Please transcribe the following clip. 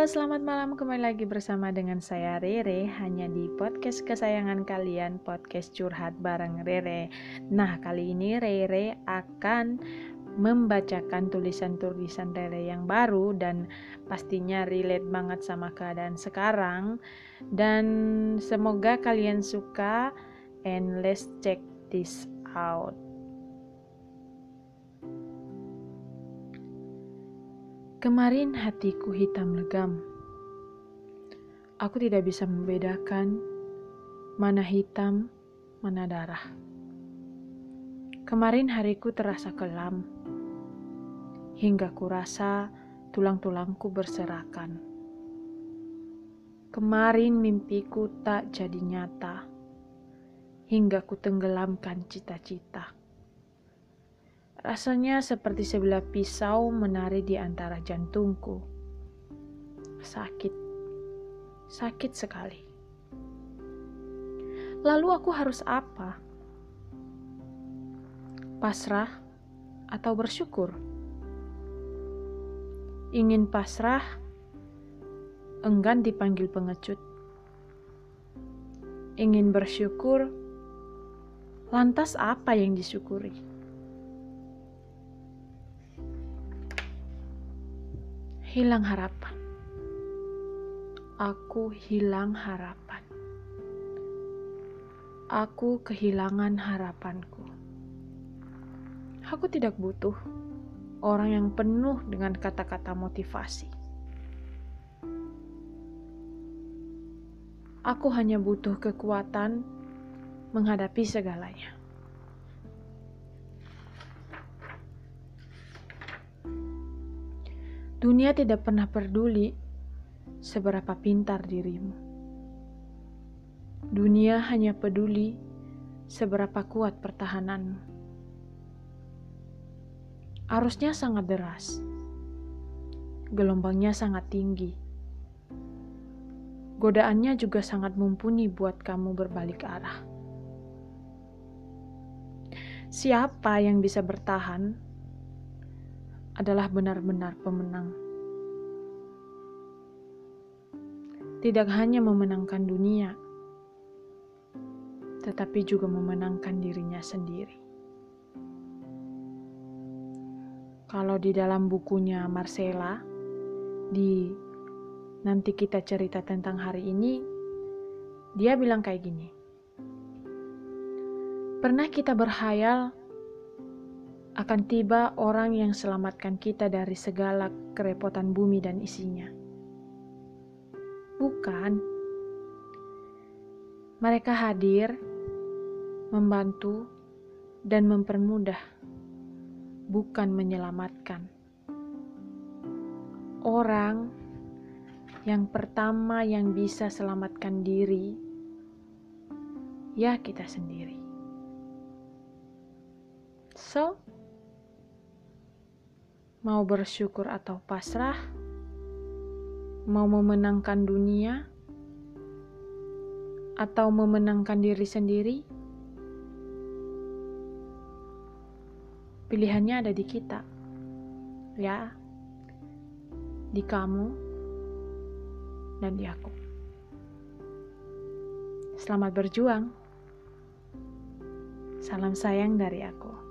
Selamat malam kembali lagi bersama dengan saya Rere hanya di podcast kesayangan kalian, podcast curhat bareng Rere. Nah, kali ini Rere akan membacakan tulisan-tulisan Rere yang baru dan pastinya relate banget sama keadaan sekarang dan semoga kalian suka and let's check this out. Kemarin hatiku hitam legam. Aku tidak bisa membedakan mana hitam, mana darah. Kemarin hariku terasa kelam, hingga kurasa tulang-tulangku berserakan. Kemarin mimpiku tak jadi nyata, hingga ku tenggelamkan cita-cita. Rasanya seperti sebelah pisau menari di antara jantungku. Sakit, sakit sekali. Lalu aku harus apa? Pasrah atau bersyukur? Ingin pasrah, enggan dipanggil pengecut. Ingin bersyukur, lantas apa yang disyukuri? Hilang harapan. Aku hilang harapan. Aku kehilangan harapanku. Aku tidak butuh orang yang penuh dengan kata-kata motivasi. Aku hanya butuh kekuatan menghadapi segalanya. Dunia tidak pernah peduli seberapa pintar dirimu. Dunia hanya peduli seberapa kuat pertahananmu. Arusnya sangat deras. Gelombangnya sangat tinggi. Godaannya juga sangat mumpuni buat kamu berbalik arah. Siapa yang bisa bertahan adalah benar-benar pemenang. Tidak hanya memenangkan dunia, tetapi juga memenangkan dirinya sendiri. Kalau di dalam bukunya Marcella, di nanti kita cerita tentang hari ini, dia bilang kayak gini. Pernah kita berhayal akan tiba orang yang selamatkan kita dari segala kerepotan bumi dan isinya. Bukan, mereka hadir, membantu, dan mempermudah, bukan menyelamatkan. Orang yang pertama yang bisa selamatkan diri, ya kita sendiri. So, mau bersyukur atau pasrah, mau memenangkan dunia, atau memenangkan diri sendiri, pilihannya ada di kita, ya, di kamu dan di aku. Selamat berjuang. Salam sayang dari aku.